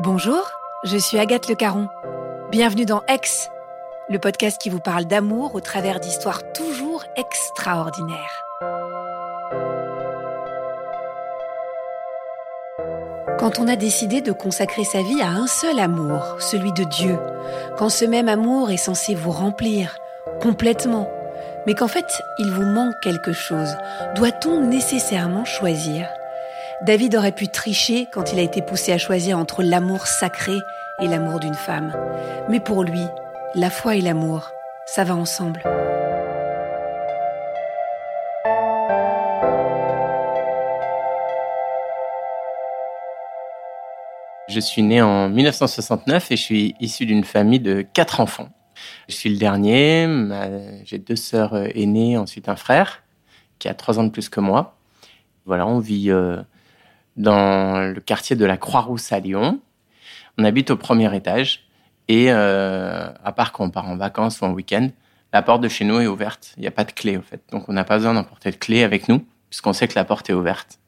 Bonjour, je suis Agathe Le Caron. Bienvenue dans Ex le podcast qui vous parle d'amour au travers d'histoires toujours extraordinaires. Quand on a décidé de consacrer sa vie à un seul amour, celui de Dieu, quand ce même amour est censé vous remplir complètement, mais qu'en fait il vous manque quelque chose, doit-on nécessairement choisir David aurait pu tricher quand il a été poussé à choisir entre l'amour sacré et l'amour d'une femme. Mais pour lui, la foi et l'amour, ça va ensemble. Je suis né en 1969 et je suis issu d'une famille de quatre enfants. Je suis le dernier, j'ai deux sœurs euh, aînées, ensuite un frère qui a trois ans de plus que moi. Voilà, on vit euh, dans le quartier de la Croix-Rousse à Lyon. On habite au premier étage et euh, à part quand on part en vacances ou en week-end, la porte de chez nous est ouverte. Il n'y a pas de clé, en fait. Donc, on n'a pas besoin d'emporter de clé avec nous, puisqu'on sait que la porte est ouverte.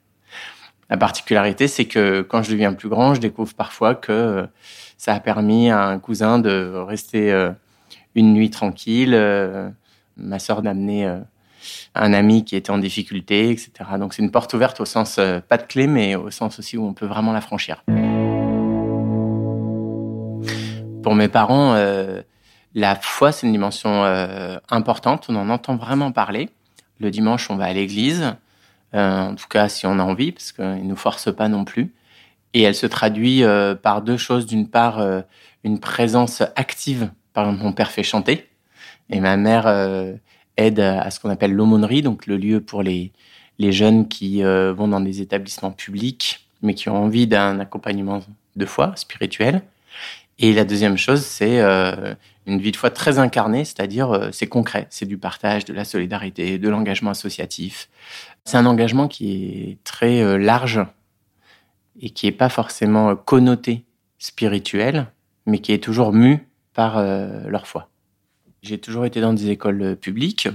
La particularité, c'est que quand je deviens plus grand, je découvre parfois que euh, ça a permis à un cousin de rester euh, une nuit tranquille, euh, ma sœur d'amener un ami qui était en difficulté, etc. Donc, c'est une porte ouverte au sens, pas de clé, mais au sens aussi où on peut vraiment la franchir. Pour mes parents, euh, la foi, c'est une dimension euh, importante. On en entend vraiment parler. Le dimanche, on va à l'église. Euh, en tout cas, si on a envie, parce qu'ils ne nous forcent pas non plus. Et elle se traduit par deux choses. D'une part, une présence active. Par exemple, mon père fait chanter. Et ma mère à ce qu'on appelle l'aumônerie, donc le lieu pour les, les jeunes qui vont dans des établissements publics, mais qui ont envie d'un accompagnement de foi spirituel. Et la deuxième chose, c'est euh, une vie de foi très incarnée, c'est-à-dire euh, c'est concret, c'est du partage, de la solidarité, de l'engagement associatif. C'est un engagement qui est très euh, large et qui n'est pas forcément connoté spirituel, mais qui est toujours mu par leur foi. J'ai toujours été dans des écoles publiques.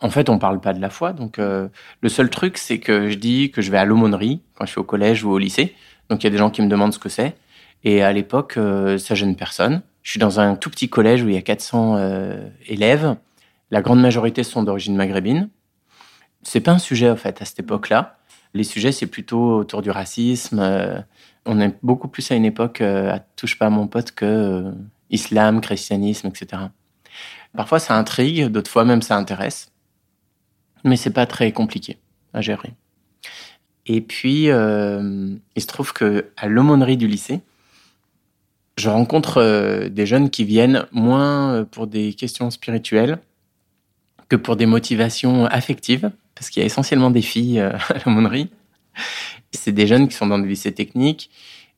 En fait, on parle pas de la foi, donc le seul truc, c'est que je dis que je vais à l'aumônerie quand je suis au collège ou au lycée. Donc il y a des gens qui me demandent ce que c'est. Et à l'époque, euh, ça gêne personne. Je suis dans un tout petit collège où il y a 400 euh, élèves. La grande majorité sont d'origine maghrébine. C'est pas un sujet, en fait, à cette époque-là. Les sujets, c'est plutôt autour du racisme. Euh, on est beaucoup plus à une époque à touche pas à mon pote que islam, christianisme, etc. Parfois, ça intrigue, d'autres fois même, ça intéresse. Mais c'est pas très compliqué à gérer. Et puis, il se trouve que à l'aumônerie du lycée, je rencontre euh, des jeunes qui viennent moins euh, pour des questions spirituelles que pour des motivations affectives, parce qu'il y a essentiellement des filles euh, à l'aumônerie. C'est des jeunes qui sont dans des lycées techniques,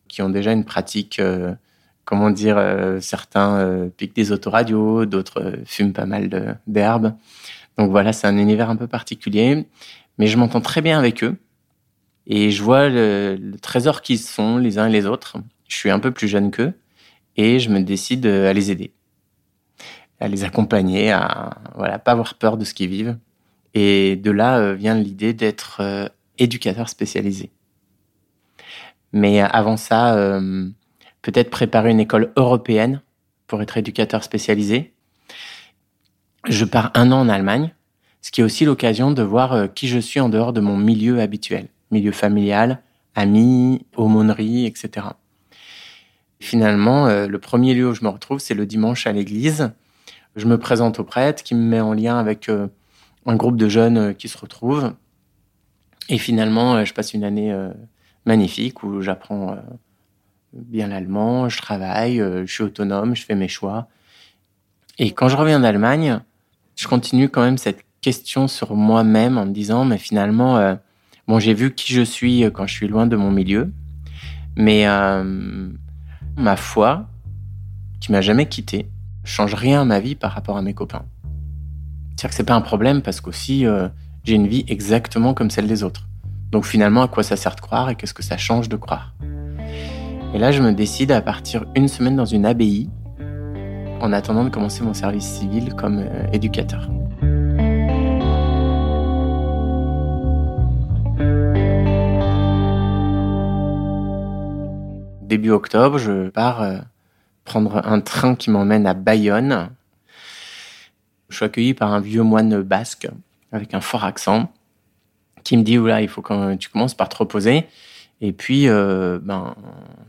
qui ont déjà une pratique, comment dire, certains piquent des autoradios, d'autres fument pas mal d'herbes. Donc voilà, c'est un univers un peu particulier, mais je m'entends très bien avec eux. Et je vois le, le trésor qu'ils sont les uns et les autres. Je suis un peu plus jeune qu'eux et je me décide à les aider, à les accompagner, à voilà, pas avoir peur de ce qu'ils vivent. Et de là euh, vient l'idée d'être euh, éducateur spécialisé. Mais avant ça, euh, peut-être préparer une école européenne pour être éducateur spécialisé. Je pars un an en Allemagne, ce qui est aussi l'occasion de voir qui je suis en dehors de mon milieu habituel, milieu familial, amis, aumônerie, etc. Finalement, euh, le premier lieu où je me retrouve, c'est le dimanche à l'église. Je me présente au prêtre qui me met en lien avec euh, un groupe de jeunes euh, qui se retrouvent. Et finalement, je passe une année magnifique où j'apprends bien l'allemand, je travaille, je suis autonome, je fais mes choix. Et quand je reviens d'Allemagne, je continue quand même cette question sur moi-même en me disant, mais finalement, Bon, j'ai vu qui je suis quand je suis loin de mon milieu, mais euh, ma foi, qui m'a jamais quitté, change rien à ma vie par rapport à mes copains. C'est-à-dire que c'est pas un problème parce qu'aussi euh, j'ai une vie exactement comme celle des autres. Donc finalement, à quoi ça sert de croire et qu'est-ce que ça change de croire? Et là, je me décide à partir une semaine dans une abbaye en attendant de commencer mon service civil comme euh, éducateur. Début octobre, je pars euh, prendre un train qui m'emmène à Bayonne. Je suis accueilli par un vieux moine basque avec un fort accent qui me dit oula, il faut que tu commences par te reposer. Et puis, euh, ben,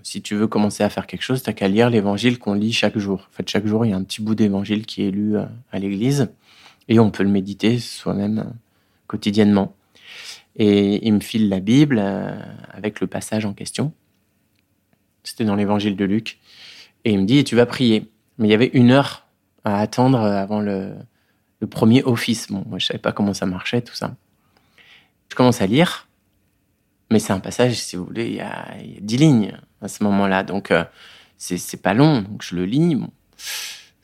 si tu veux commencer à faire quelque chose, t'as qu'à lire l'évangile qu'on lit chaque jour. En fait, chaque jour, il y a un petit bout d'évangile qui est lu euh, à l'église et on peut le méditer soi-même euh, quotidiennement. Et il me file la Bible avec le passage en question. C'était dans l'évangile de Luc. Et il me dit, tu vas prier. Mais il y avait une heure à attendre avant le, premier office. Bon, moi, je savais pas comment ça marchait, tout ça. Je commence à lire, mais c'est un passage, si vous voulez, il y a, dix lignes à ce moment-là, donc euh, c'est pas long. Donc je le lis, bon,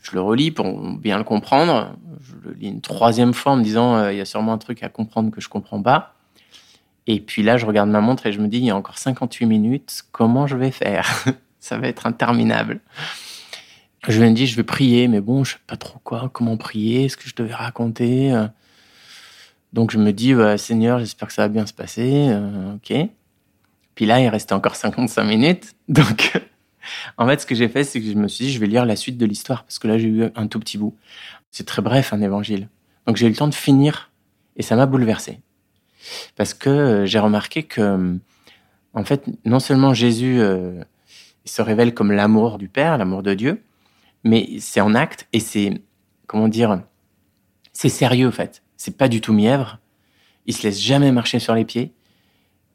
je le relis pour bien le comprendre. Je le lis une troisième fois en me disant, euh, il y a sûrement un truc à comprendre que je comprends pas. Et puis là, je regarde ma montre et je me dis, il y a encore 58 minutes, comment je vais faire? Ça va être interminable. Je me dis, je vais prier, mais bon, je sais pas trop quoi, comment prier, est-ce que je devais raconter euh? Donc je me dis, Seigneur, j'espère que ça va bien se passer, euh, ok. Puis là, il restait encore 55 minutes, donc en fait, ce que j'ai fait, c'est que je me suis dit, je vais lire la suite de l'histoire, parce que là, j'ai eu un tout petit bout. C'est très bref, un évangile. Donc j'ai eu le temps de finir, et ça m'a bouleversé. Parce que euh, j'ai remarqué que, en fait, non seulement Jésus se révèle comme l'amour du Père, l'amour de Dieu, mais c'est en acte et c'est, comment dire, c'est sérieux en fait. C'est pas du tout mièvre. Il se laisse jamais marcher sur les pieds.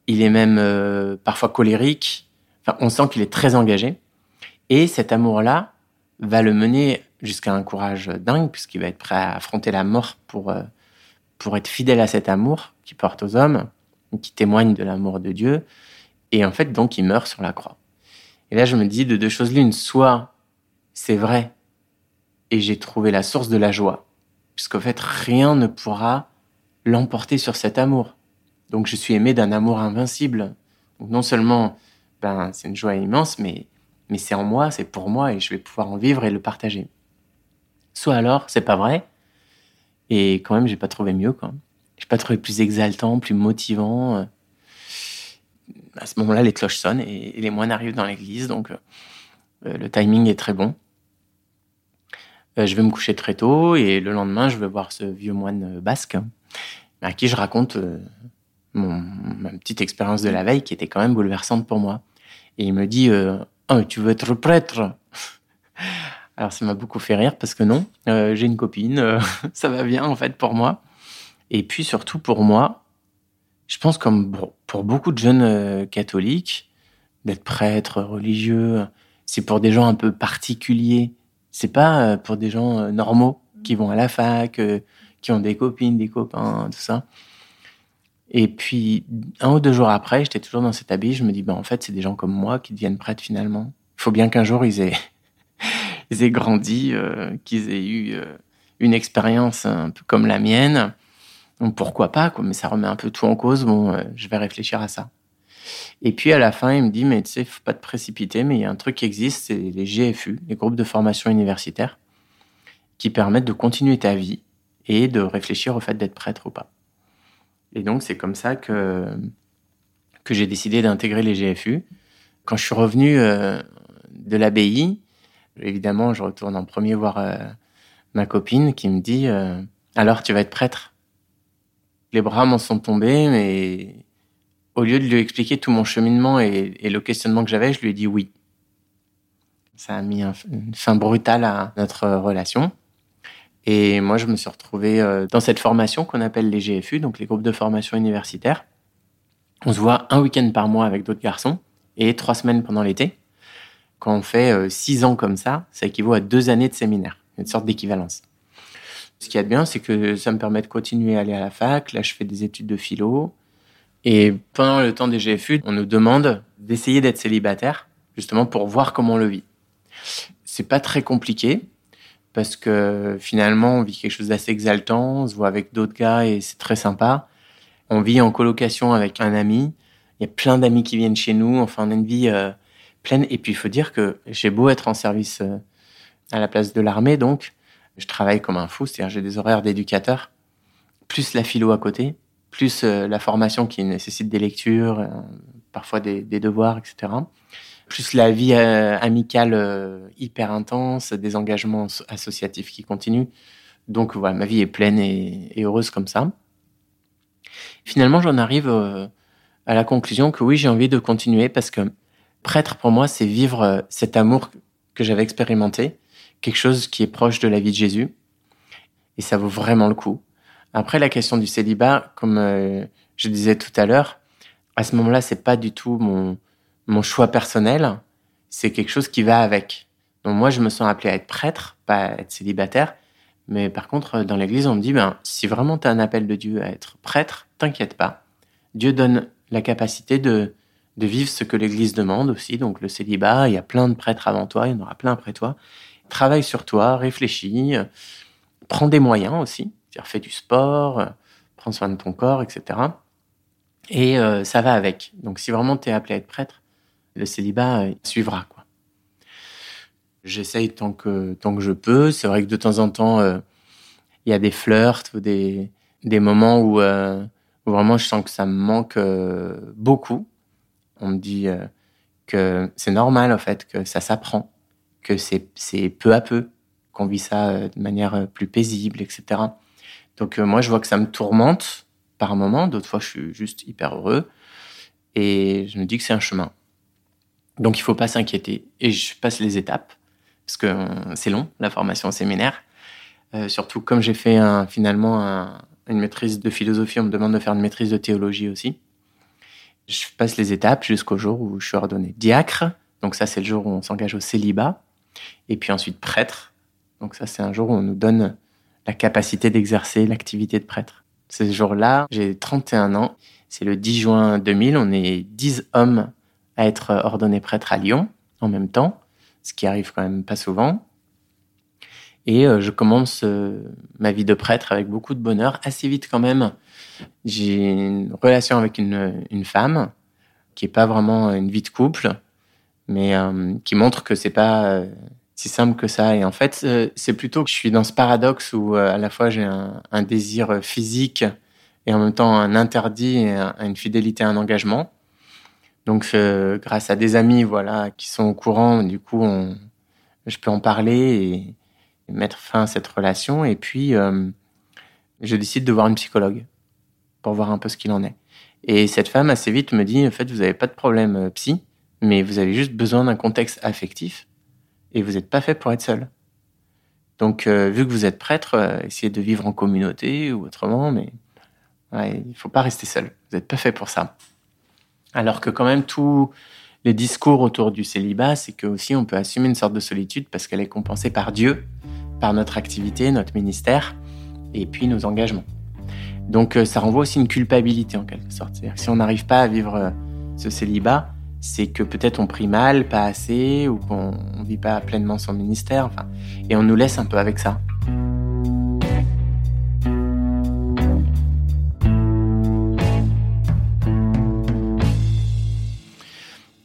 Il est même euh, parfois colérique. Enfin, on sent qu'il est très engagé. Et cet amour-là va le mener jusqu'à un courage dingue, puisqu'il va être prêt à affronter la mort pour, euh, pour être fidèle à cet amour qu'il porte aux hommes, qui témoigne de l'amour de Dieu. Et en fait, donc, il meurt sur la croix. Et là, je me dis de deux choses l'une. Soit c'est vrai. Et j'ai trouvé la source de la joie. Puisqu'en fait, rien ne pourra l'emporter sur cet amour. Donc je suis aimé d'un amour invincible. Donc non seulement, ben, c'est une joie immense, mais, mais c'est en moi, c'est pour moi, et je vais pouvoir en vivre et le partager. Soit alors, c'est pas vrai, et quand même, j'ai pas trouvé mieux, quoi. J'ai pas trouvé plus exaltant, plus motivant. À ce moment-là, les cloches sonnent et, les moines arrivent dans l'église, donc euh, le timing est très bon. Euh, je vais me coucher très tôt et le lendemain, je vais voir ce vieux moine euh, basque à qui je raconte mon, ma petite expérience de la veille qui était quand même bouleversante pour moi. Et il me dit oh, Tu veux être prêtre? Alors ça m'a beaucoup fait rire parce que non, j'ai une copine, ça va bien en fait pour moi. Et puis surtout pour moi, je pense comme pour beaucoup de jeunes catholiques, d'être prêtre, religieux, c'est pour des gens un peu particuliers. C'est pas euh, pour des gens euh, normaux qui vont à la fac, euh, qui ont des copines, des copains, tout ça. Et puis, un ou deux jours après, j'étais toujours dans cet habit. Je me dis, ben, en fait, c'est des gens comme moi qui deviennent prêtres finalement. Il faut bien qu'un jour, ils aient, ils aient grandi, qu'ils aient eu une expérience un peu comme la mienne. Donc, pourquoi pas, quoi. Mais ça remet un peu tout en cause. Bon, je vais réfléchir à ça. Et puis à la fin, il me dit, mais tu sais, faut pas te précipiter, mais il y a un truc qui existe, c'est les GFU, les groupes de formation universitaire, qui permettent de continuer ta vie et de réfléchir au fait d'être prêtre ou pas. Et donc c'est comme ça que, que j'ai décidé d'intégrer les GFU. Quand je suis revenu euh, de l'abbaye, évidemment, je retourne en premier voir euh, ma copine qui me dit, euh, alors tu vas être prêtre? Les bras m'en sont tombés, mais au lieu de lui expliquer tout mon cheminement et, le questionnement que j'avais, je lui ai dit oui. Ça a mis une fin brutale à notre relation. Et moi, je me suis retrouvé euh, dans cette formation qu'on appelle les GFU, donc les groupes de formation universitaire. On se voit un week-end par mois avec d'autres garçons et trois semaines pendant l'été. Quand on fait euh, six ans comme ça, ça équivaut à deux années de séminaire, une sorte d'équivalence. Ce qui est bien, c'est que ça me permet de continuer à aller à la fac. Là, je fais des études de philo. Et pendant le temps des GFU, on nous demande d'essayer d'être célibataire, justement pour voir comment on le vit. C'est pas très compliqué parce que finalement, on vit quelque chose d'assez exaltant, on se voit avec d'autres gars et c'est très sympa. On vit en colocation avec un ami. Il y a plein d'amis qui viennent chez nous. Enfin, on a une vie euh, pleine. Et puis, il faut dire que j'ai beau être en service euh, à la place de l'armée, donc je travaille comme un fou. C'est-à-dire, j'ai des horaires d'éducateur, plus la philo à côté, plus euh, la formation qui nécessite des lectures, parfois des, des, devoirs, etc. Plus la vie amicale hyper intense, des engagements associatifs qui continuent. Donc voilà, ma vie est pleine et, et heureuse comme ça. Finalement, j'en arrive euh, à la conclusion que oui, j'ai envie de continuer parce que prêtre, pour moi, c'est vivre euh, cet amour que j'avais expérimenté, quelque chose qui est proche de la vie de Jésus. Et ça vaut vraiment le coup. Après, la question du célibat, comme euh, je disais tout à l'heure, à ce moment-là, c'est pas du tout mon, mon choix personnel. C'est quelque chose qui va avec. Donc moi, je me sens appelé à être prêtre, pas à être célibataire. Mais par contre, dans l'église, on me dit, ben, si vraiment tu as un appel de Dieu à être prêtre, t'inquiète pas. Dieu donne la capacité de, de vivre ce que l'église demande aussi. Donc le célibat, il y a plein de prêtres avant toi, il y en aura plein après toi. Travaille sur toi, réfléchis, prends des moyens aussi. C'est-à-dire fais du sport, prends soin de ton corps, etc. Et euh, ça va avec. Donc si vraiment tu es appelé à être prêtre, le célibat euh, suivra. quoi. J'essaye tant que, tant que je peux. C'est vrai que de temps en temps, euh, il y a des flirts ou des, des moments où, euh, où, vraiment je sens que ça me manque euh, beaucoup. On me dit euh, que c'est normal, en fait, que ça s'apprend, que c'est, peu à peu qu'on vit ça euh, de manière plus paisible, etc. Donc moi, je vois que ça me tourmente par moment. D'autres fois, je suis juste hyper heureux. Et je me dis que c'est un chemin. Donc il faut pas s'inquiéter. Et je passe les étapes parce que euh, c'est long, la formation au séminaire. Euh, surtout comme j'ai fait finalement un, une maîtrise de philosophie, on me demande de faire une maîtrise de théologie aussi. Je passe les étapes jusqu'au jour où je suis ordonné diacre. Donc ça, c'est le jour où on s'engage au célibat. Et puis ensuite prêtre. Donc ça, c'est un jour où on nous donne la capacité d'exercer l'activité de prêtre. Ce jour-là, j'ai 31 ans. C'est le 10 juin 2000. On est 10 hommes à être ordonnés prêtres à Lyon en même temps ce qui arrive quand même pas souvent. Et euh, je commence euh, ma vie de prêtre avec beaucoup de bonheur. Assez vite quand même, j'ai une relation avec une, femme qui est pas vraiment une vie de couple, mais euh, qui montre que c'est pas si simple que ça. Et en fait, euh, c'est plutôt que je suis dans ce paradoxe où à la fois j'ai un, désir physique et en même temps un interdit et un, une fidélité, un engagement. Donc, euh, grâce à des amis, voilà, qui sont au courant, du coup, je peux en parler et, et, mettre fin à cette relation. Et puis, euh, je décide de voir une psychologue pour voir un peu ce qu'il en est. Et cette femme, assez vite, me dit, en fait, vous n'avez pas de problème euh, psy, mais vous avez juste besoin d'un contexte affectif et vous n'êtes pas fait pour être seul. Donc, euh, vu que vous êtes prêtre, euh, essayez de vivre en communauté ou autrement, mais il ne faut pas rester seul. Vous n'êtes pas fait pour ça. Alors que quand même tous les discours autour du célibat, c'est que aussi on peut assumer une sorte de solitude parce qu'elle est compensée par Dieu, par notre activité, notre ministère et puis nos engagements. Donc euh, ça renvoie aussi une culpabilité en quelque sorte. Si on n'arrive pas à vivre ce célibat, c'est que peut-être on prie mal, pas assez, ou qu'on ne vit pas pleinement son ministère, et on nous laisse un peu avec ça.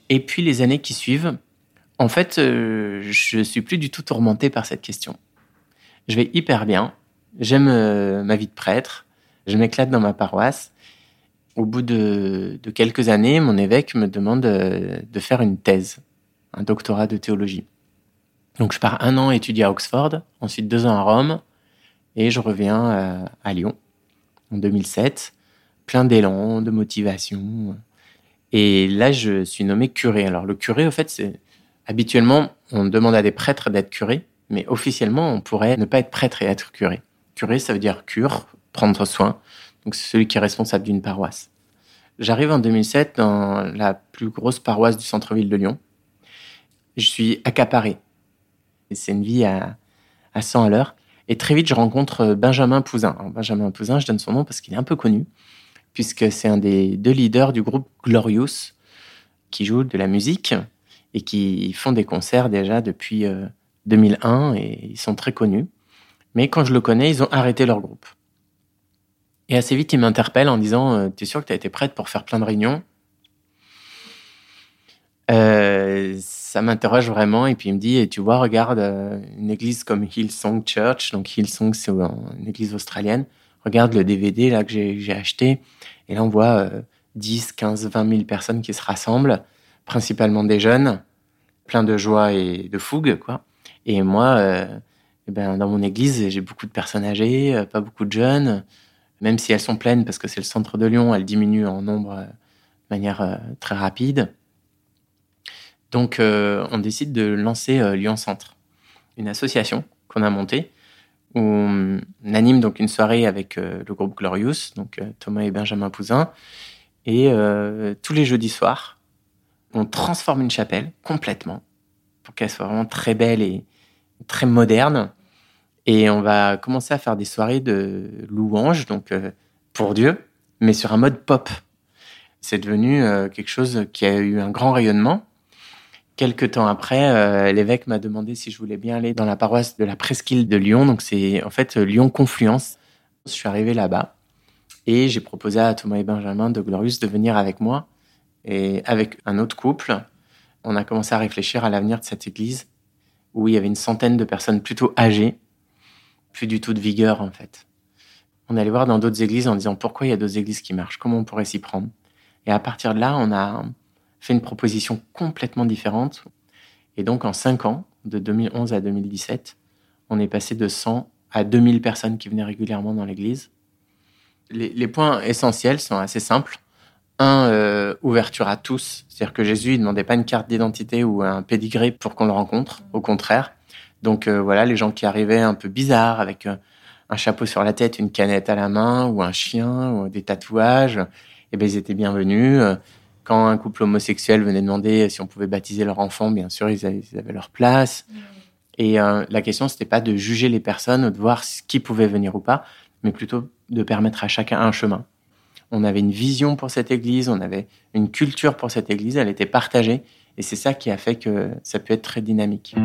Et puis les années qui suivent, en fait, euh, je suis plus du tout tourmenté par cette question. Je vais hyper bien. J'aime euh, ma vie de prêtre. Je m'éclate dans ma paroisse. Au bout de, quelques années, mon évêque me demande de, de, faire une thèse, un doctorat de théologie. Donc je pars un an étudier à Oxford, ensuite deux ans à Rome, et je reviens à, à Lyon en 2007, plein d'élan, de motivation. Et là, je suis nommé curé. Alors, le curé, au fait, c'est habituellement, on demande à des prêtres d'être curés, mais officiellement, on pourrait ne pas être prêtre et être curé. Curé, ça veut dire cure, prendre soin. Donc, celui qui est responsable d'une paroisse. J'arrive en 2007 dans la plus grosse paroisse du centre-ville de Lyon. Je suis accaparé. C'est une vie à, à 100 à l'heure. Et très vite, je rencontre Benjamin Pouzin. Benjamin Pouzin, je donne son nom parce qu'il est un peu connu puisque c'est un des deux leaders du groupe Glorious, qui joue de la musique et qui font des concerts déjà depuis 2001 et ils sont très connus. Mais quand je le connais, ils ont arrêté leur groupe. Et assez vite, il m'interpelle en disant Tu es sûr que tu as été prête pour faire plein de réunions? Euh, ça m'interroge vraiment. Et puis il me dit, tu vois, regarde euh, une église comme Hillsong Church. Donc Hillsong, c'est une église australienne. Regarde le DVD là que j'ai acheté. Et là, on voit 10, 15, 20 000 personnes qui se rassemblent, principalement des jeunes, plein de joie et de fougue, quoi. Et moi, euh, eh ben, dans mon église, j'ai beaucoup de personnes âgées, euh, pas beaucoup de jeunes. Même si elles sont pleines parce que c'est le centre de Lyon, elles diminuent en nombre de manière très rapide. Donc, euh, on décide de lancer euh, Lyon Centre, une association qu'on a montée où on anime donc une soirée avec euh, le groupe Glorious, donc Thomas et Benjamin Pouzin, et tous les jeudis soirs, on transforme une chapelle complètement pour qu'elle soit vraiment très belle et très moderne. Et on va commencer à faire des soirées de louanges, donc pour Dieu, mais sur un mode pop. C'est devenu quelque chose qui a eu un grand rayonnement. Quelques temps après, euh, l'évêque m'a demandé si je voulais bien aller dans la paroisse de la Presqu'île de Lyon. Donc c'est en fait Lyon Confluence. Je suis arrivé là-bas et j'ai proposé à Thomas et Benjamin de Glorious de venir avec moi et avec un autre couple. On a commencé à réfléchir à l'avenir de cette église où il y avait une centaine de personnes plutôt âgées, plus du tout de vigueur en fait. On allait voir dans d'autres églises en disant pourquoi il y a d'autres églises qui marchent, comment on pourrait s'y prendre? Et à partir de là, on a fait une proposition complètement différente. Et donc, en cinq ans, de 2011 à 2017, on est passé de 100 à 2000 personnes qui venaient régulièrement dans l'église. Les, points essentiels sont assez simples. Un, euh, ouverture à tous. C'est-à-dire que Jésus, ne demandait pas une carte d'identité ou un pédigré pour qu'on le rencontre. Au contraire. Donc, euh, voilà, les gens qui arrivaient un peu bizarres avec euh, un chapeau sur la tête, une canette à la main ou un chien ou des tatouages, eh ben, ils étaient bienvenus. Quand un couple homosexuel venait demander si on pouvait baptiser leur enfant, bien sûr, ils avaient, leur place. Mm. Et euh, la question, c'était pas de juger les personnes ou de voir qui pouvait venir ou pas, mais plutôt de permettre à chacun un chemin. On avait une vision pour cette église, on avait une culture pour cette église, elle était partagée, et c'est ça qui a fait que ça peut être très dynamique.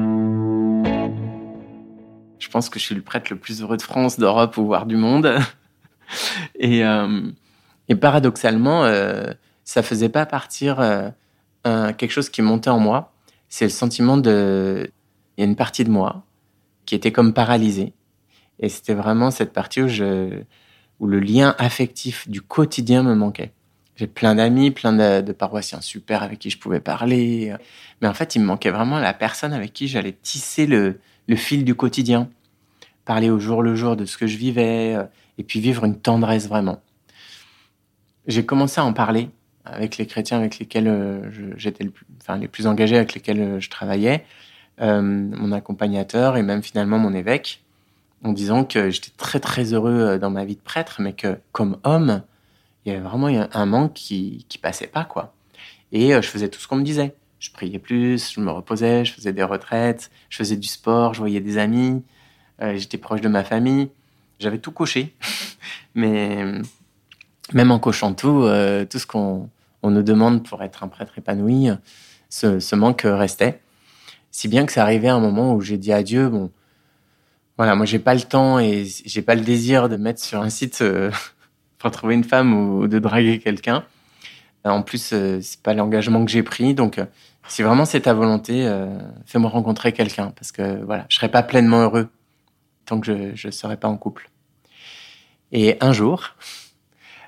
Je pense que je suis le prêtre le plus heureux de France, d'Europe ou voire du monde. et, euh, et, paradoxalement, euh, ça faisait pas partir euh, quelque chose qui montait en moi. C'est le sentiment de, il y a une partie de moi qui était comme paralysée. Et c'était vraiment cette partie où je, où le lien affectif du quotidien me manquait. J'ai plein d'amis, plein de, paroissiens super avec qui je pouvais parler. Mais en fait, il me manquait vraiment la personne avec qui j'allais tisser le, le fil du quotidien. Parler au jour le jour de ce que je vivais euh, et puis vivre une tendresse vraiment. J'ai commencé à en parler avec les chrétiens avec lesquels euh, j'étais enfin les plus engagés avec lesquels euh, je travaillais, mon accompagnateur et même finalement mon évêque, en disant que j'étais très très heureux dans ma vie de prêtre, mais que comme homme, il y avait vraiment un manque qui qui passait pas quoi. Et je faisais tout ce qu'on me disait. Je priais plus, je me reposais, je faisais des retraites, je faisais du sport, je voyais des amis, j'étais proche de ma famille. J'avais tout coché, mais même en cochant tout, euh, tout ce qu'on on nous demande pour être un prêtre épanoui, ce, manque restait. Si bien que c'est arrivé à un moment où j'ai dit à Dieu, bon, voilà, moi j'ai pas le temps et j'ai pas le désir de mettre sur un site euh, pour trouver une femme ou, de draguer quelqu'un. En plus, euh, c'est pas l'engagement que j'ai pris, donc si vraiment c'est ta volonté, fais-moi rencontrer quelqu'un parce que voilà, je serais pas pleinement heureux tant que je je serais pas en couple. Et un jour,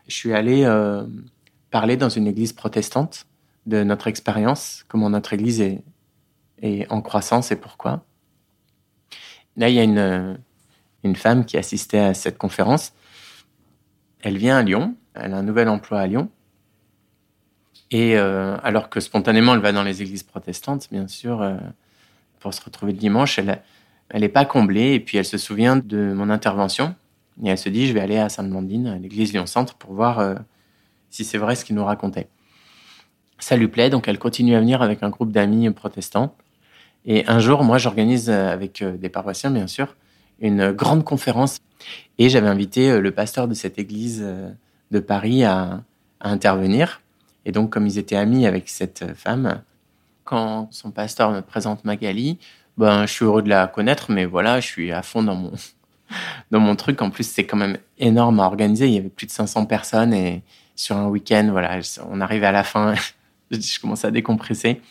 je suis allé euh, parler dans une église protestante de notre expérience, comment notre église est, en croissance et pourquoi. Là, il y a euh, une femme qui assistait à cette conférence. Elle vient à Lyon, elle a un nouvel emploi à Lyon. Et euh, alors que spontanément, elle va dans les églises protestantes, bien sûr, pour se retrouver le dimanche, elle n'est pas comblée. Et puis, elle se souvient de mon intervention et elle se dit, je vais aller à Sainte-Blandine, à l'église Lyon-Centre, pour voir euh, si c'est vrai ce qu'il nous racontait. Ça lui plaît, donc elle continue à venir avec un groupe d'amis protestants. Et un jour, moi, j'organise euh, avec euh, des paroissiens, bien sûr, une grande conférence. Et j'avais invité le pasteur de cette église de Paris à intervenir. Et donc, comme ils étaient amis avec cette femme, quand son pasteur me présente Magali, ben, je suis heureux de la connaître, mais voilà, je suis à fond dans mon, dans mon truc. En plus, c'est quand même énorme à organiser. Il y avait plus de 500 personnes et sur un week-end, voilà, on arrivait à la fin. je commence à décompresser.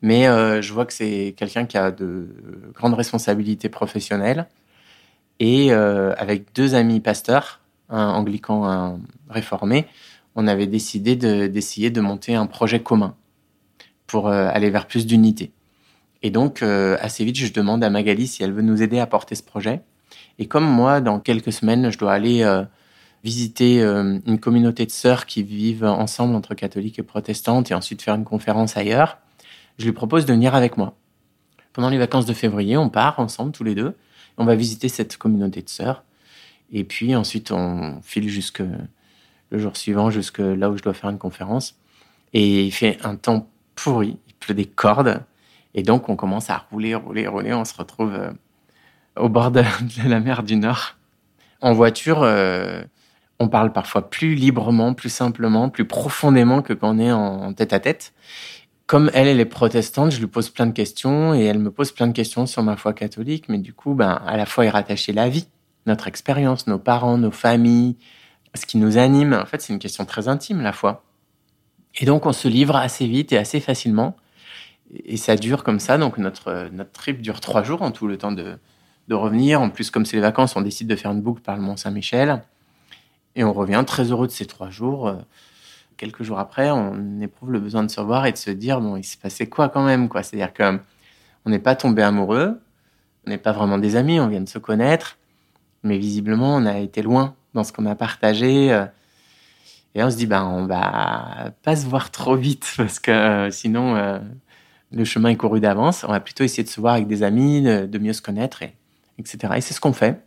Mais euh, je vois que c'est quelqu'un qui a de grandes responsabilités professionnelles. Et euh, avec deux amis pasteurs, un anglican, un réformé, on avait décidé d'essayer de, monter un projet commun pour euh, aller vers plus d'unité. Et donc, assez vite, je demande à Magali si elle veut nous aider à porter ce projet. Et comme moi, dans quelques semaines, je dois aller visiter une communauté de sœurs qui vivent ensemble entre catholiques et protestantes et ensuite faire une conférence ailleurs, je lui propose de venir avec moi. Pendant les vacances de février, on part ensemble tous les deux. On va visiter cette communauté de sœurs. Et puis ensuite, on file jusque le jour suivant, jusque là où je dois faire une conférence. Et il fait un temps pourri, il pleut des cordes. Et donc, on commence à rouler, rouler, rouler. On se retrouve euh, au bord de la mer du Nord. En voiture, euh, on parle parfois plus librement, plus simplement, plus profondément que quand on est en tête à tête comme elle, elle est protestante, je lui pose plein de questions et elle me pose plein de questions sur ma foi catholique, mais du coup, ben, à la fois, est rattaché la vie, notre expérience, nos parents, nos familles, ce qui nous anime. En fait, c'est une question très intime, la foi. Et donc, on se livre assez vite et assez facilement. Et ça dure comme ça. Donc, notre, notre trip dure trois jours en tout, le temps de, de revenir. En plus, comme c'est les vacances, on décide de faire une boucle par le Mont-Saint-Michel. Et on revient très heureux de ces trois jours quelques jours après, on éprouve le besoin de se revoir et de se dire bon, il s'est passé quoi quand même quoi? C'est-à-dire que on n'est pas tombé amoureux, on n'est pas vraiment des amis, on vient de se connaître, mais visiblement on a été loin dans ce qu'on a partagé. Euh, et on se dit ben on va pas se voir trop vite parce que euh, sinon euh, le chemin est couru d'avance. On va plutôt essayer de se voir avec des amis, de, mieux se connaître, et, etc. Et c'est ce qu'on fait.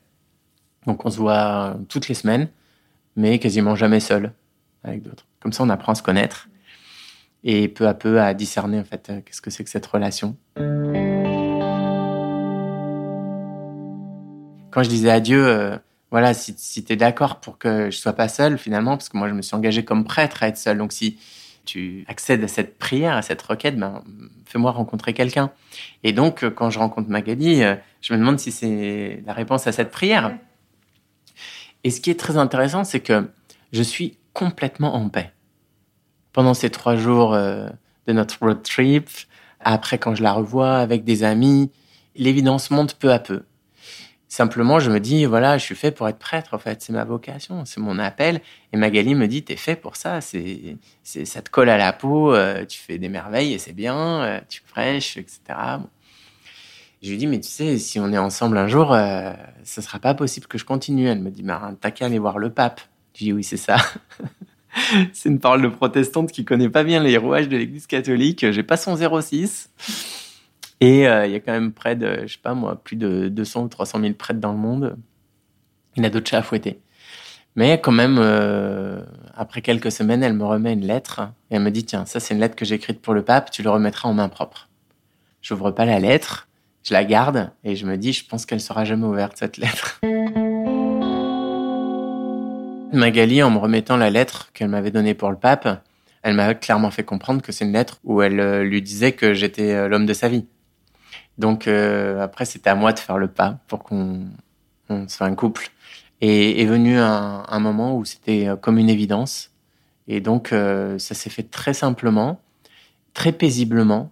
Donc on se voit toutes les semaines, mais quasiment jamais seul avec d'autres. Comme ça, on apprend à se connaître et peu à peu à discerner en fait qu'est-ce que c'est que cette relation. Quand je disais à Dieu, euh, voilà, si, si tu es d'accord pour que je sois pas seul finalement, parce que moi je me suis engagé comme prêtre à être seul, donc si tu accèdes à cette prière, à cette requête, ben, fais-moi rencontrer quelqu'un. Et donc, euh, quand je rencontre Magali, je me demande si c'est la réponse à cette prière. Et ce qui est très intéressant, c'est que je suis complètement en paix pendant ces trois jours euh, de notre road trip, après quand je la revois avec des amis, l'évidence monte peu à peu. Simplement, je me dis, voilà, je suis fait pour être prêtre, en fait, c'est ma vocation, c'est mon appel. Et Magali me dit, t'es fait pour ça, c'est, ça te colle à la peau, euh, tu fais des merveilles et c'est bien, euh, tu prêches, etc. Je lui dis, mais tu sais, si on est ensemble un jour, ce sera pas possible que je continue. Elle me dit, Marin, t'as qu'à aller voir le pape. Je dis, oui, c'est ça. c'est une parole de protestante qui connaît pas bien les rouages de l'Église catholique. J'ai pas son 06. Et euh, il y a quand même près de, je sais pas moi, plus de 200 ou 300 000 prêtres dans le monde. Il y a d'autres chats à fouetter. Mais quand même, euh, après quelques semaines, elle me remet une lettre et elle me dit tiens, ça c'est une lettre que j'ai écrite pour le pape, tu le remettras en main propre. J'ouvre pas la lettre, je la garde et je me dis je pense qu'elle sera jamais ouverte cette lettre. Magali, en me remettant la lettre qu'elle m'avait donnée pour le pape, elle m'a clairement fait comprendre que c'est une lettre où elle euh, lui disait que j'étais l'homme de sa vie. Donc euh, après, c'était à moi de faire le pas pour qu'on soit un couple. Et est venu un, un moment où c'était comme une évidence. Et donc, ça s'est fait très simplement, très paisiblement.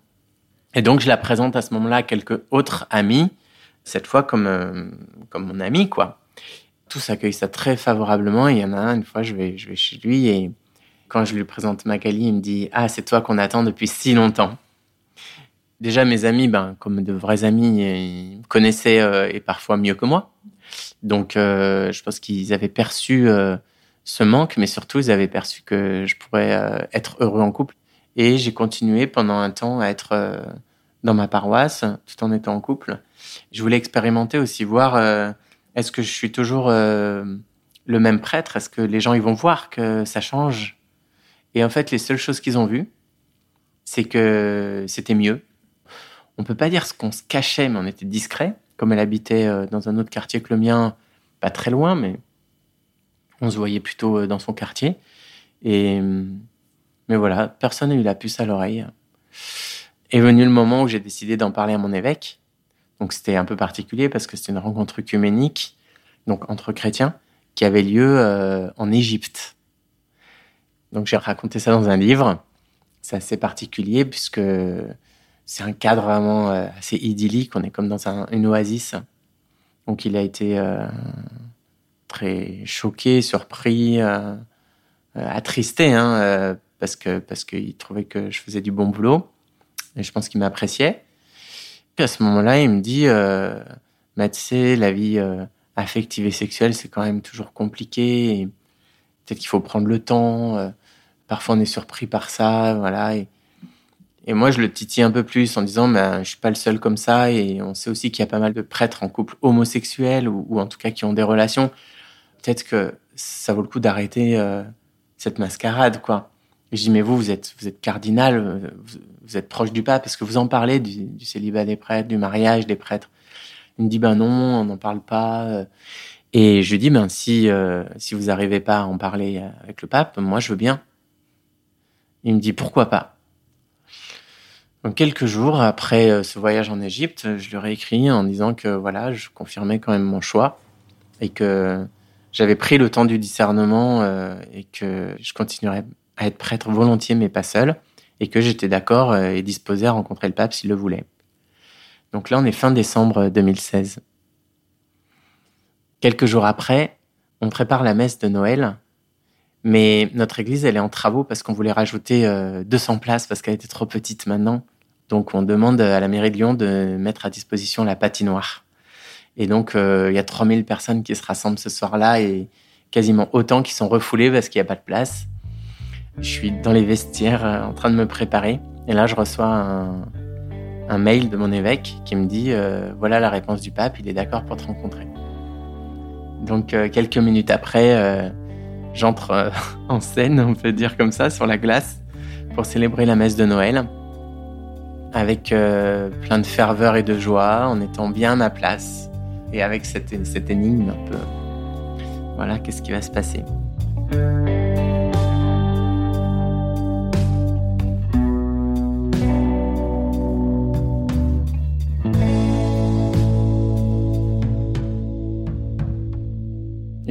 Et donc, je la présente à ce moment-là à quelques autres amis, cette fois comme, comme mon ami, quoi tous accueillent ça très favorablement. il y en a un, une fois, je vais, je vais chez lui et quand je lui présente Magali, il me dit Ah, c'est toi qu'on attend depuis si longtemps. Déjà, mes amis, ben, comme de vrais amis, ils connaissaient euh, et parfois mieux que moi. Donc, euh, je pense qu'ils avaient perçu euh, ce manque, mais surtout, ils avaient perçu que je pourrais être heureux en couple. Et j'ai continué pendant un temps à être dans ma paroisse, tout en étant en couple. Je voulais expérimenter aussi, voir est-ce que je suis toujours le même prêtre? Est-ce que les gens ils vont voir que ça change? Et en fait, les seules choses qu'ils ont vues, c'est que c'était mieux. On peut pas dire ce qu'on se cachait, mais on était discret. Comme elle habitait euh, dans un autre quartier que le mien, pas très loin, mais On se voyait plutôt dans son quartier. Et, mais voilà, personne n'a eu la puce à l'oreille. Est venu le moment où j'ai décidé d'en parler à mon évêque. Donc c'était un peu particulier parce que c'était une rencontre œcuménique, donc entre chrétiens, qui avait lieu euh, en Égypte. Donc j'ai raconté ça dans un livre. C'est assez particulier puisque c'est un cadre vraiment euh, assez idyllique. On est comme dans un, une oasis. Donc il a été euh, très choqué, surpris, attristé, hein, parce que parce qu'il trouvait que je faisais du bon boulot. Et je pense qu'il m'appréciait. Puis à ce moment-là, il me dit, euh, bah, tu sais, la vie euh, affective et sexuelle, c'est quand même toujours compliqué. Peut-être qu'il faut prendre le temps. Euh, parfois, on est surpris par ça, voilà. Et moi, je le titille un peu plus en disant, ben, je suis pas le seul comme ça. Et on sait aussi qu'il y a pas mal de prêtres en couple homosexuel ou, en tout cas qui ont des relations. Peut-être que ça vaut le coup d'arrêter euh, cette mascarade, quoi. je dis, mais vous, vous êtes, cardinal, vous, vous êtes proche du pape, est-ce que vous en parlez du, célibat des prêtres, du mariage des prêtres Il me dit, ben non, on n'en parle pas. Et je lui dis, ben si, euh, si vous n'arrivez pas à en parler avec le pape, moi je veux bien. Il me dit, pourquoi pas? Donc quelques jours après euh, ce voyage en Égypte, je lui ai écrit en disant que voilà, je confirmais quand même mon choix et que j'avais pris le temps du discernement euh, et que je continuerais à être prêtre volontiers, mais pas seul et que j'étais d'accord euh, et disposé à rencontrer le pape s'il le voulait. Donc là, on est fin décembre 2016. Quelques jours après, on prépare la messe de Noël, mais notre église, elle est en travaux parce qu'on voulait rajouter 200 euh, places parce qu'elle était trop petite maintenant. Donc on demande à la mairie de Lyon de mettre à disposition la patinoire. Et donc euh, il y a 3000 personnes qui se rassemblent ce soir-là et quasiment autant qui sont refoulées parce qu'il n'y a pas de place. Je suis dans les vestiaires euh, en train de me préparer. Et là, je reçois un, mail de mon évêque qui me dit euh, Voilà la réponse du pape, il est d'accord pour te rencontrer. Donc, quelques minutes après, j'entre en scène, on peut dire comme ça, sur la glace pour célébrer la messe de Noël. Avec euh, plein de ferveur et de joie, en étant bien à ma place. Et avec cette, cette énigme un peu. Voilà, qu'est-ce qui va se passer?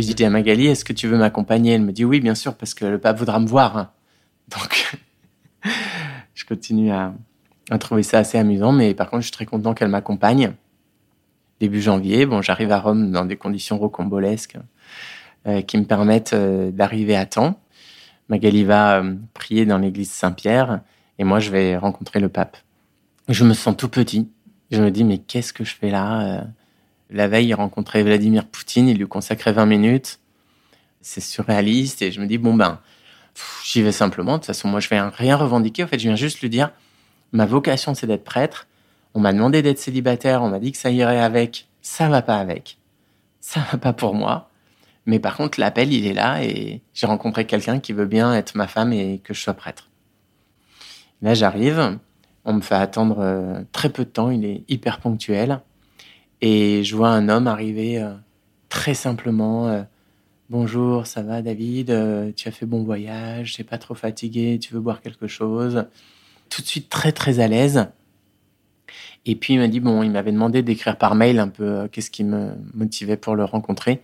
Je dis à Magali, est-ce que tu veux m'accompagner? Elle me dit oui, bien sûr, parce que le pape voudra me voir. Hein. Donc, je continue à, à, trouver ça assez amusant, mais par contre, je suis très content qu'elle m'accompagne. Début janvier, bon, j'arrive à Rome dans des conditions rocambolesques euh, qui me permettent euh, d'arriver à temps. Magali va euh, prier dans l'église Saint-Pierre et moi, je vais rencontrer le pape. Je me sens tout petit. Je me dis, mais qu'est-ce que je fais là la veille, il rencontrait Vladimir Poutine, il lui consacrait 20 minutes. C'est surréaliste et je me dis, bon ben, j'y vais simplement. De toute façon, moi, je vais rien revendiquer. En fait, je viens juste lui dire, ma vocation, c'est d'être prêtre. On m'a demandé d'être célibataire, on m'a dit que ça irait avec. Ça va pas avec. Ça va pas pour moi. Mais par contre, l'appel, il est là et j'ai rencontré quelqu'un qui veut bien être ma femme et que je sois prêtre. Là, j'arrive. On me fait attendre euh, très peu de temps. Il est hyper ponctuel. Et je vois un homme arriver euh, très simplement. Euh, Bonjour, ça va David? Tu as fait bon voyage T'es pas trop fatigué Tu veux boire quelque chose? Tout de suite très très à l'aise. Et puis il m'a dit bon, il m'avait demandé d'écrire par mail un peu euh, qu'est-ce qui me motivait pour le rencontrer.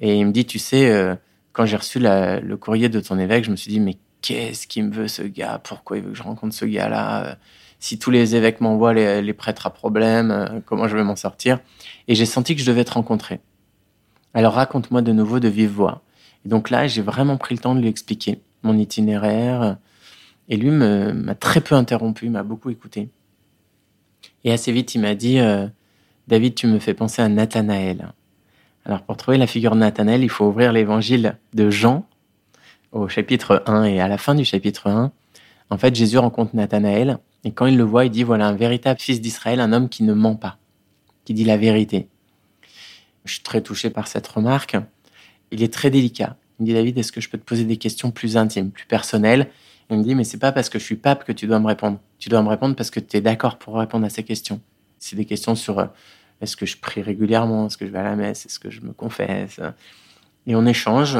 Et il me dit tu sais, euh, quand j'ai reçu le courrier de ton évêque, je me suis dit mais qu'est-ce qu'il me veut ce gars? Pourquoi il veut que je rencontre ce gars-là? Si tous les évêques m'envoient les, les, prêtres à problème, euh, comment je vais m'en sortir? Et j'ai senti que je devais te rencontrer. Alors raconte-moi de nouveau de vive voix. Et donc là, j'ai vraiment pris le temps de lui expliquer mon itinéraire. Et lui m'a très peu interrompu, m'a beaucoup écouté. Et assez vite, il m'a dit euh, David, tu me fais penser à Nathanaël. Alors pour trouver la figure de Nathanaël, il faut ouvrir l'évangile de Jean au chapitre 1 et à la fin du chapitre 1. En fait, Jésus rencontre Nathanaël et quand il le voit, il dit, voilà un véritable fils d'Israël, un homme qui ne ment pas, qui dit la vérité. Je suis très touché par cette remarque. Il est très délicat. Il me dit, David, est-ce que je peux te poser des questions plus intimes, plus personnelles? Il me dit, mais c'est pas parce que je suis pape que tu dois me répondre. Tu dois me répondre parce que tu es d'accord pour répondre à ces questions. C'est des questions sur euh, est-ce que je prie régulièrement, est-ce que je vais à la messe, est-ce que je me confesse? Et on échange.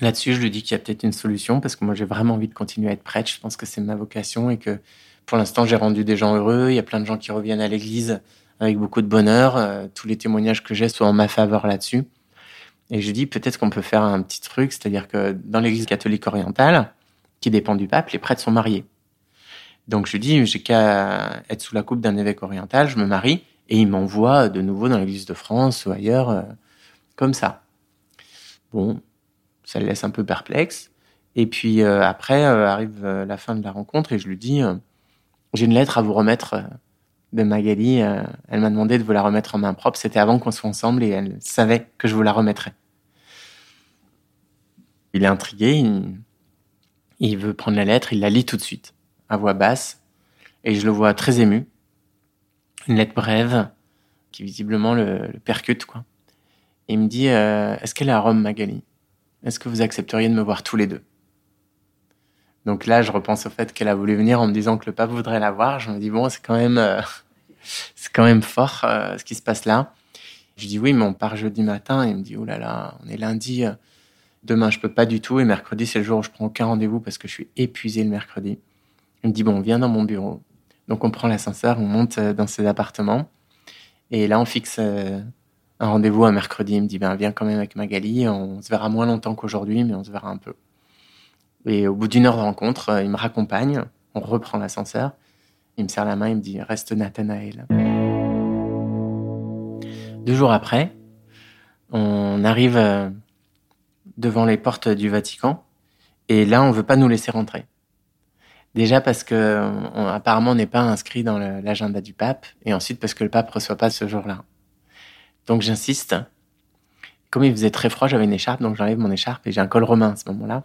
Là-dessus, je lui dis qu'il y a peut-être une solution parce que moi, j'ai vraiment envie de continuer à être prêtre. Je pense que c'est ma vocation et que pour l'instant, j'ai rendu des gens heureux. Il y a plein de gens qui reviennent à l'église avec beaucoup de bonheur. Euh, tous les témoignages que j'ai sont en ma faveur là-dessus. Et je dis peut-être qu'on peut faire un petit truc, c'est-à-dire que dans l'église catholique orientale, qui dépend du pape, les prêtres sont mariés. Donc je lui dis, j'ai qu'à être sous la coupe d'un évêque oriental, je me marie, et il m'envoie de nouveau dans l'église de France ou ailleurs, euh, comme ça. Bon, ça le laisse un peu perplexe. Et puis euh, après euh, arrive la fin de la rencontre et je lui dis, j'ai une lettre à vous remettre de Magali. elle m'a demandé de vous la remettre en main propre. C'était avant qu'on soit ensemble et elle savait que je vous la remettrais. Il est intrigué, il veut prendre la lettre, il la lit tout de suite à voix basse, et je le vois très ému. Une lettre brève qui visiblement le, percute, quoi. Et il me dit euh, Est-ce qu'elle est à Rome, Magali? Est-ce que vous accepteriez de me voir tous les deux? Donc là, je repense au fait qu'elle a voulu venir en me disant que le pape voudrait la voir. Je me dis Bon, c'est quand même, euh, c'est quand même fort euh, ce qui se passe là. Je dis Oui, mais on part jeudi matin. Et il me dit Oh là là, on est lundi. Demain, je peux pas du tout. Et mercredi, c'est le jour où je prends aucun rendez-vous parce que je suis épuisé le mercredi. Il me dit, bon, viens dans mon bureau. Donc on prend l'ascenseur, on monte euh, dans ses appartements. Et là, on fixe euh, un rendez-vous un mercredi. Il me dit, ben, viens quand même avec Magali. On se verra moins longtemps qu'aujourd'hui, mais on se verra un peu. Et au bout d'une heure de rencontre, euh, il me raccompagne. On reprend l'ascenseur. Il me serre la main, il me dit, reste Nathanaël. Deux jours après, on arrive devant les portes du Vatican. Et là, on veut pas nous laisser rentrer. Déjà parce que on, apparemment on n'est pas inscrit dans l'agenda du pape, et ensuite parce que le pape reçoit pas ce jour-là. Donc j'insiste. Comme il faisait très froid, j'avais une écharpe, donc j'enlève mon écharpe et j'ai un col romain à ce moment-là.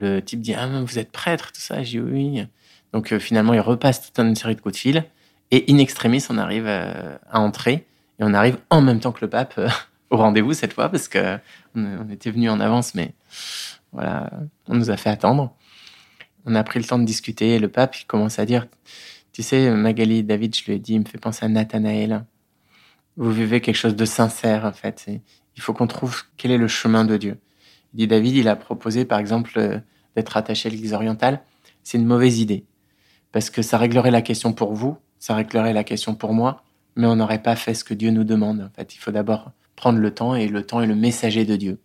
Le type dit ah vous êtes prêtre tout ça, j'ai oui. Donc euh, finalement il repasse toute une série de coups de fil et in extremis on arrive euh, à entrer et on arrive en même temps que le pape euh, au rendez-vous cette fois parce que on, était venu en avance mais voilà on nous a fait attendre on a pris le temps de discuter et le pape commence à dire Tu sais, Magali, David, je lui ai dit, il me fait penser à Nathanaël. Vous vivez quelque chose de sincère, en fait. il faut qu'on trouve quel est le chemin de Dieu. Il dit David, il a proposé, par exemple, euh, d'être attaché à l'Église orientale. C'est une mauvaise idée. Parce que ça réglerait la question pour vous, ça réglerait la question pour moi, mais on n'aurait pas fait ce que Dieu nous demande. En fait, il faut d'abord prendre le temps et le temps est le messager de Dieu.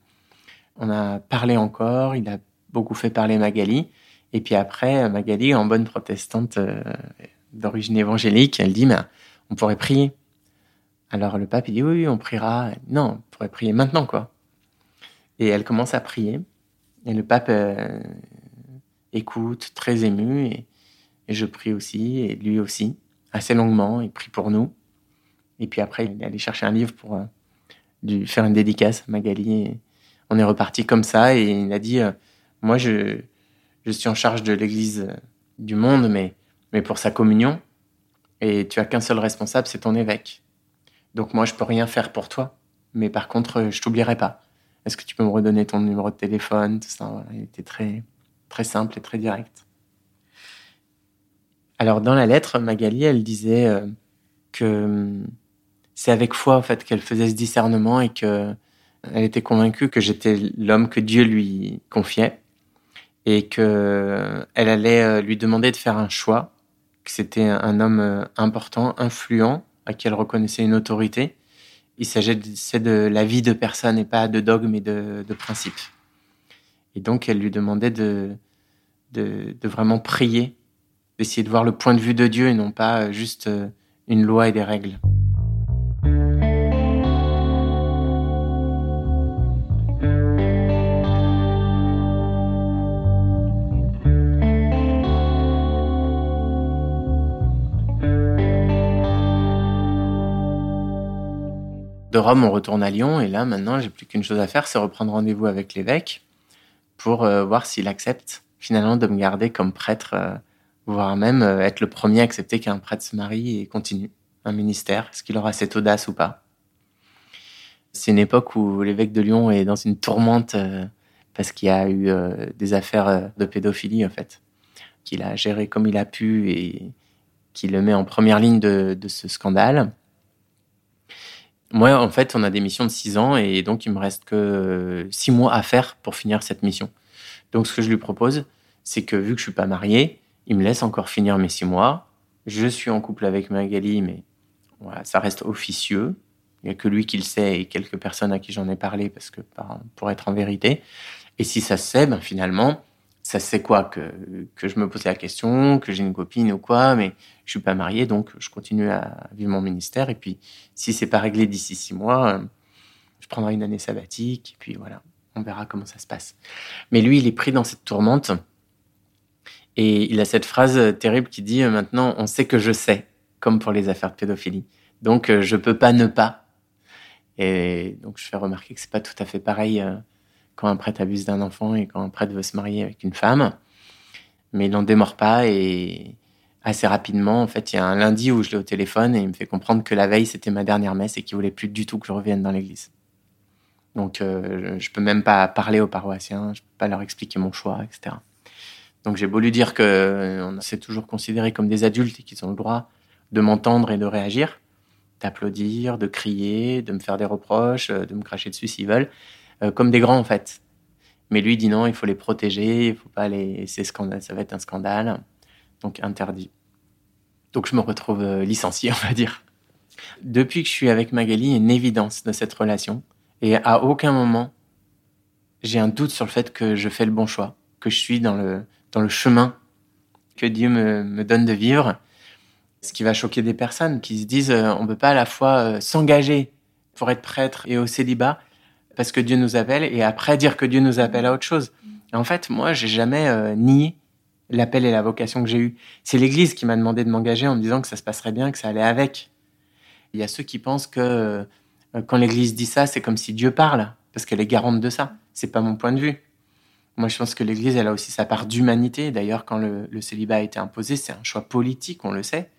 On a parlé encore, il a beaucoup fait parler Magali. Et puis après, Magali, en bonne protestante euh, d'origine évangélique, elle dit, mais on pourrait prier. Alors le pape, il dit, oui, on priera. Non, on pourrait prier maintenant, quoi. Et elle commence à prier. Et le pape euh, écoute, très ému. Et, je prie aussi, et lui aussi, assez longuement. Il prie pour nous. Et puis après, il est allé chercher un livre pour euh, lui faire une dédicace à Magali. On est reparti comme ça. Et il a dit, moi, je je suis en charge de l'Église du monde, mais, mais pour sa communion. Et tu as qu'un seul responsable, c'est ton évêque. Donc moi, je peux rien faire pour toi, mais par contre, je t'oublierai pas. Est-ce que tu peux me redonner ton numéro de téléphone Tout ça, il était très, très simple et très direct. Alors dans la lettre, Magali, elle disait euh, que hum, c'est avec foi en fait qu'elle faisait ce discernement et que elle était convaincue que j'étais l'homme que Dieu lui confiait et que elle allait euh, lui demander de faire un choix, que c'était un homme euh, important, influent, à qui elle reconnaissait une autorité. Il s'agissait de la vie de personne et pas de dogme et de, de principe. Et donc elle lui demandait de, vraiment prier, d'essayer de voir le point de vue de Dieu et non pas juste euh, une loi et des règles. De Rome, on retourne à Lyon. Et là, maintenant, j'ai plus qu'une chose à faire, c'est reprendre rendez-vous avec l'évêque pour euh, voir s'il accepte finalement de me garder comme prêtre, euh, voire même euh, être le premier à accepter qu'un prêtre se marie et continue un ministère. Est-ce qu'il aura cette audace ou pas C'est une époque où l'évêque de Lyon est dans une tourmente parce qu'il y a eu des affaires de pédophilie, en fait, qu'il a géré comme il a pu et qui le met en première ligne de ce scandale. Moi, en fait, on a des missions de 6 ans et donc il me reste que 6 mois à faire pour finir cette mission. Donc, ce que je lui propose, c'est que vu que je suis pas marié, il me laisse encore finir mes 6 mois. Je suis en couple avec Magali, mais voilà, ça reste officieux. Il n'y a que lui qui le sait et quelques personnes à qui j'en ai parlé parce que pour être en vérité. Et si ça se sait, ben finalement, ça c'est quoi que, que je me pose la question, que j'ai une copine ou quoi, mais je suis pas marié, donc je continue à vivre mon ministère. Et puis, si c'est pas réglé d'ici six mois, euh, je prendrai une année sabbatique. Et puis voilà, on verra comment ça se passe. Mais lui, il est pris dans cette tourmente. Et il a cette phrase terrible qui dit euh, maintenant, on sait que je sais, comme pour les affaires de pédophilie. Donc, euh, je peux pas ne pas. Et donc, je fais remarquer que c'est pas tout à fait pareil quand un prêtre abuse d'un enfant et quand un prêtre veut se marier avec une femme. Mais il n'en démord pas et assez rapidement, en fait, il y a un lundi où je l'ai au téléphone et il me fait comprendre que la veille, c'était ma dernière messe et qu'il voulait plus du tout que je revienne dans l'église. Donc, euh, je peux même pas parler aux paroissiens, je peux pas leur expliquer mon choix, etc. Donc, j'ai beau lui dire que euh, s'est toujours considéré comme des adultes et qu'ils ont le droit de m'entendre et de réagir, d'applaudir, de crier, de me faire des reproches, euh, de me cracher dessus s'ils veulent. Euh, comme des grands en fait. Mais lui dit non, il faut les protéger, il faut pas les, c'est scandale, ça va être un scandale, donc interdit. Donc je me retrouve euh, licencié, on va dire. Depuis que je suis avec Magali, il y a une évidence de cette relation, et à aucun moment j'ai un doute sur le fait que je fais le bon choix, que je suis dans le dans le chemin que Dieu me, me donne de vivre. Ce qui va choquer des personnes qui se disent euh, on ne peut pas à la fois s'engager pour être prêtre et au célibat parce que Dieu nous appelle et après dire que Dieu nous appelle à autre chose. en fait, moi, j'ai jamais euh, nié l'appel et la vocation que j'ai eue. C'est l'Église qui m'a demandé de m'engager en me disant que ça se passerait bien, que ça allait avec. Il y a ceux qui pensent que euh, quand l'Église dit ça, c'est comme si Dieu parle, parce qu'elle est garante de ça. C'est pas mon point de vue. Moi, je pense que l'Église, elle a aussi sa part d'humanité. D'ailleurs, quand le, le, célibat a été imposé, c'est un choix politique, on le sait.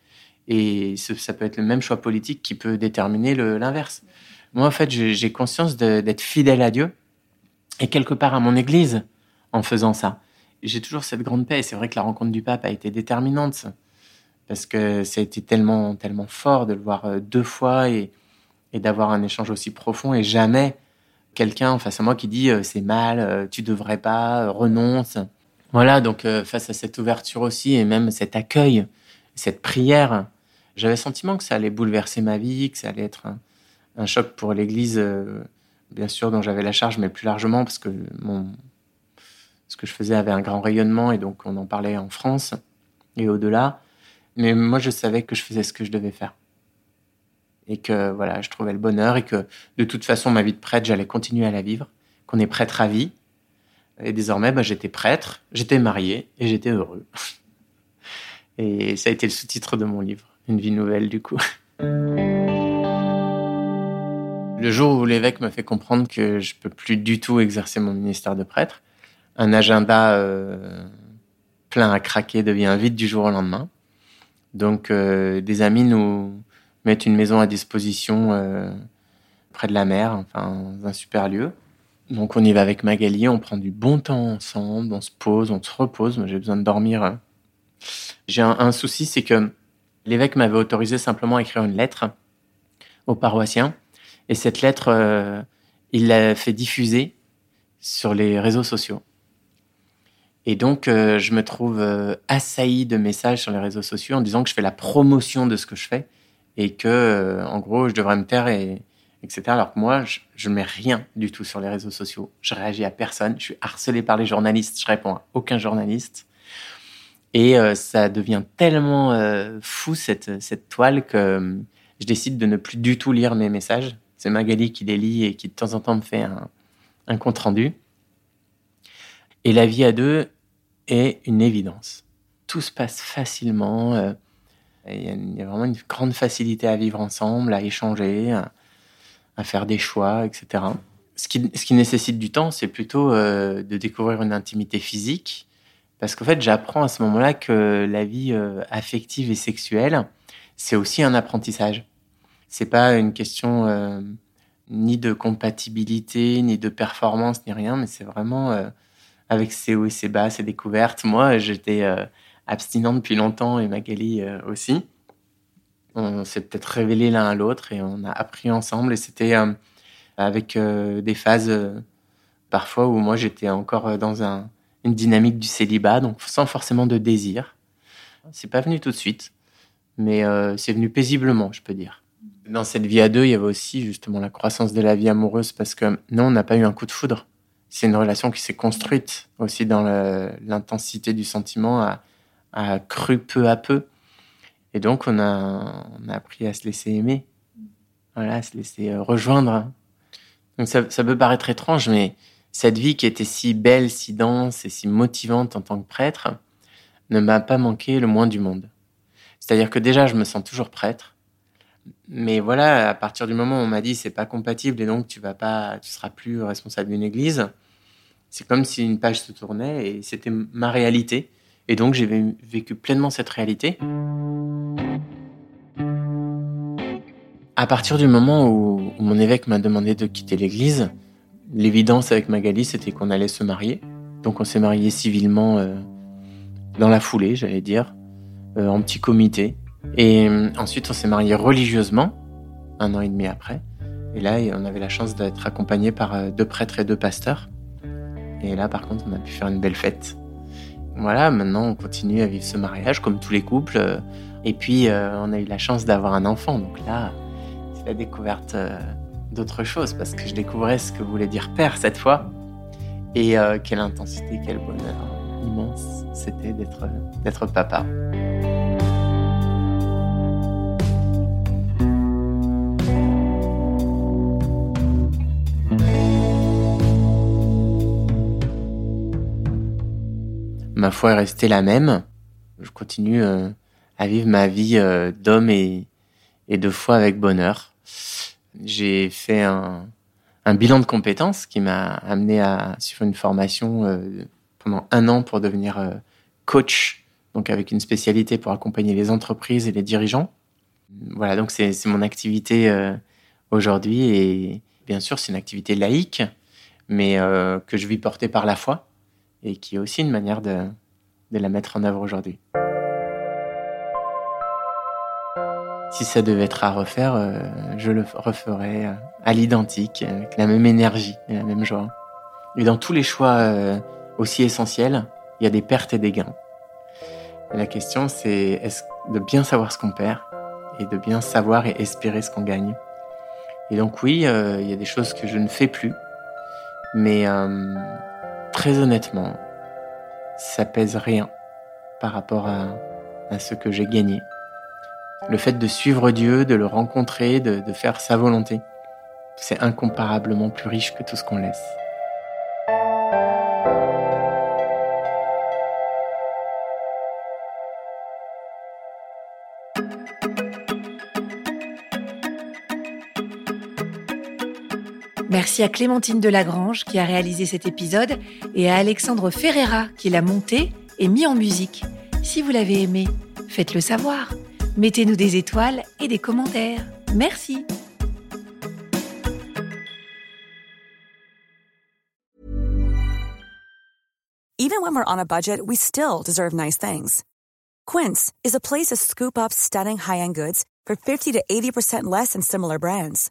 Et ça peut être le même choix politique qui peut déterminer l'inverse. Moi, en fait, j'ai conscience d'être fidèle à Dieu et quelque part à mon Église en faisant ça. J'ai toujours cette grande paix. C'est vrai que la rencontre du pape a été déterminante parce que ça a été tellement, tellement fort de le voir euh, deux fois et, d'avoir un échange aussi profond et jamais quelqu'un face à moi qui dit euh, c'est mal, euh, tu devrais pas, renonce. Voilà, donc face à cette ouverture aussi et même cet accueil, cette prière, j'avais le sentiment que ça allait bouleverser ma vie, que ça allait être choc pour l'Église, euh, bien sûr, dont j'avais la charge, mais plus largement parce que ce que je faisais avait un grand rayonnement et donc on en parlait en France et au-delà. Mais moi, je savais que je faisais ce que je devais faire. Et que voilà, je trouvais le bonheur et que de toute façon, ma vie de prêtre, j'allais continuer à la vivre, qu'on est prêtre à vie. Et désormais, bah, j'étais prêtre, j'étais marié et j'étais heureux. Et ça a été le sous-titre de mon livre, Une vie nouvelle du coup. Le jour où l'évêque me fait comprendre que je peux plus du tout exercer mon ministère de prêtre, un agenda euh, plein à craquer devient vide du jour au lendemain. Donc euh, des amis nous mettent une maison à disposition euh, près de la mer, enfin dans un super lieu. Donc on y va avec Magali, on prend du bon temps ensemble, on se pose, on se repose. Moi j'ai besoin de dormir. J'ai un, un souci, c'est que l'évêque m'avait autorisé simplement à écrire une lettre aux paroissiens et cette lettre, euh, il l'a fait diffuser sur les réseaux sociaux. Et donc, euh, je me trouve euh, assailli de messages sur les réseaux sociaux en disant que je fais la promotion de ce que je fais et que, en gros, je devrais me taire, et, etc. Alors que moi, je ne mets rien du tout sur les réseaux sociaux. Je réagis à personne. Je suis harcelé par les journalistes. Je réponds à aucun journaliste. Et ça devient tellement fou, cette toile, que je décide de ne plus du tout lire mes messages c'est Magali qui les lit et qui de temps en temps me fait un, compte rendu. Et la vie à deux est une évidence. Tout se passe facilement. Euh, il y, a vraiment une grande facilité à vivre ensemble, à échanger, à, faire des choix, etc. Ce qui, ce qui nécessite du temps, c'est plutôt euh, de découvrir une intimité physique. Parce qu'en fait, j'apprends à ce moment-là que la vie euh, affective et sexuelle, c'est aussi un apprentissage c'est pas une question euh, ni de compatibilité, ni de performance, ni rien, mais c'est vraiment euh, avec ses hauts et ses bas, ses découvertes. Moi, j'étais euh, abstinent depuis longtemps et Magali aussi. On s'est peut-être révélé l'un à l'autre et on a appris ensemble. Et c'était avec des phases parfois où moi j'étais encore dans un, une dynamique du célibat, donc sans forcément de désir. C'est pas venu tout de suite, mais c'est venu paisiblement, je peux dire. Dans cette vie à deux, il y avait aussi justement la croissance de la vie amoureuse parce que non, on n'a pas eu un coup de foudre. C'est une relation qui s'est construite aussi dans l'intensité du sentiment, a, a, cru peu à peu. Et donc, on a, on a appris à se laisser aimer, voilà, à se laisser euh, rejoindre. Donc, ça, ça peut paraître étrange, mais cette vie qui était si belle, si dense et si motivante en tant que prêtre ne m'a pas manqué le moins du monde. C'est-à-dire que déjà, je me sens toujours prêtre mais voilà, à partir du moment où on m'a dit c'est pas compatible et donc tu vas pas, tu seras plus responsable d'une église, c'est comme si une page se tournait et c'était ma réalité. Et donc j'ai vécu pleinement cette réalité. À partir du moment où, mon évêque m'a demandé de quitter l'église, l'évidence avec Magali c'était qu'on allait se marier. Donc on s'est marié civilement euh, dans la foulée, j'allais dire, euh, en petit comité. Et euh, ensuite, on s'est marié religieusement, un an et demi après. Et là, on avait la chance d'être accompagné par euh, deux prêtres et deux pasteurs. Et là, par contre, on a pu faire une belle fête. Voilà, maintenant, on continue à vivre ce mariage comme tous les couples. Et puis, euh, on a eu la chance d'avoir un enfant. Donc là, c'est la découverte d'autre chose parce que je découvrais ce que voulait dire père cette fois. Et quelle intensité, quel bonheur immense c'était d'être papa. Ma foi est restée la même. Je continue euh, à vivre ma vie euh, d'homme et, de foi avec bonheur. J'ai fait un, bilan de compétences qui m'a amené à suivre une formation euh, pendant un an pour devenir coach, donc avec une spécialité pour accompagner les entreprises et les dirigeants. Voilà, donc c'est mon activité aujourd'hui et bien sûr c'est une activité laïque, mais que je vis porter par la foi et qui est aussi une manière de, la mettre en œuvre aujourd'hui. Si ça devait être à refaire, euh, je le referais euh, à l'identique, avec la même énergie et la même joie. Et dans tous les choix euh, aussi essentiels, il y a des pertes et des gains. la question, c'est de bien savoir ce qu'on perd et de bien savoir et espérer ce qu'on gagne. Et donc oui, il y a des choses que je ne fais plus, mais très honnêtement, ça pèse rien par rapport à, ce que j'ai gagné. Le fait de suivre Dieu, de le rencontrer, de, de faire sa volonté, c'est incomparablement plus riche que tout ce qu'on laisse. Merci à Clémentine Delagrange qui a réalisé cet épisode et à Alexandre Ferreira qui l'a monté et mis en musique. Si vous l'avez aimé, faites-le savoir. Mettez-nous des étoiles et des commentaires. Merci. Even when we're on a budget, we still deserve nice things. Quince is a place to scoop up stunning high-end goods for 50 to 80% less than similar brands.